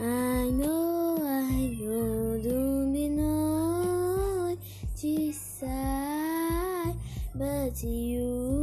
I know I wouldn't be noticed, but you.